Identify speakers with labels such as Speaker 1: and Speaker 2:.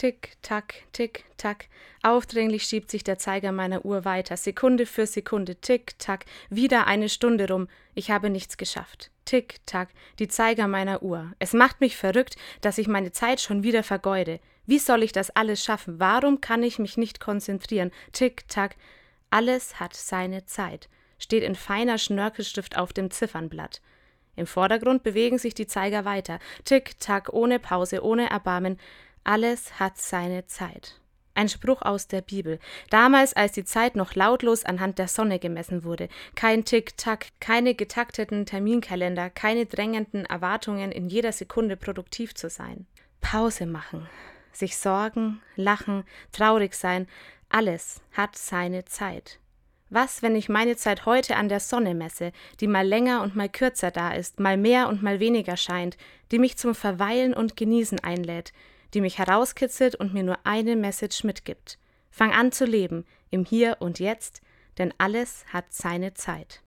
Speaker 1: Tick, tack, tick, tack. Aufdringlich schiebt sich der Zeiger meiner Uhr weiter. Sekunde für Sekunde. Tick, tack. Wieder eine Stunde rum. Ich habe nichts geschafft. Tick, tack. Die Zeiger meiner Uhr. Es macht mich verrückt, dass ich meine Zeit schon wieder vergeude. Wie soll ich das alles schaffen? Warum kann ich mich nicht konzentrieren? Tick, tack. Alles hat seine Zeit. Steht in feiner Schnörkelstift auf dem Ziffernblatt. Im Vordergrund bewegen sich die Zeiger weiter. Tick, tack, ohne Pause, ohne Erbarmen. Alles hat seine Zeit. Ein Spruch aus der Bibel. Damals, als die Zeit noch lautlos anhand der Sonne gemessen wurde. Kein Tick-Tack, keine getakteten Terminkalender, keine drängenden Erwartungen, in jeder Sekunde produktiv zu sein. Pause machen, sich sorgen, lachen, traurig sein, alles hat seine Zeit. Was, wenn ich meine Zeit heute an der Sonne messe, die mal länger und mal kürzer da ist, mal mehr und mal weniger scheint, die mich zum Verweilen und Genießen einlädt, die mich herauskitzelt und mir nur eine Message mitgibt. Fang an zu leben, im Hier und Jetzt, denn alles hat seine Zeit.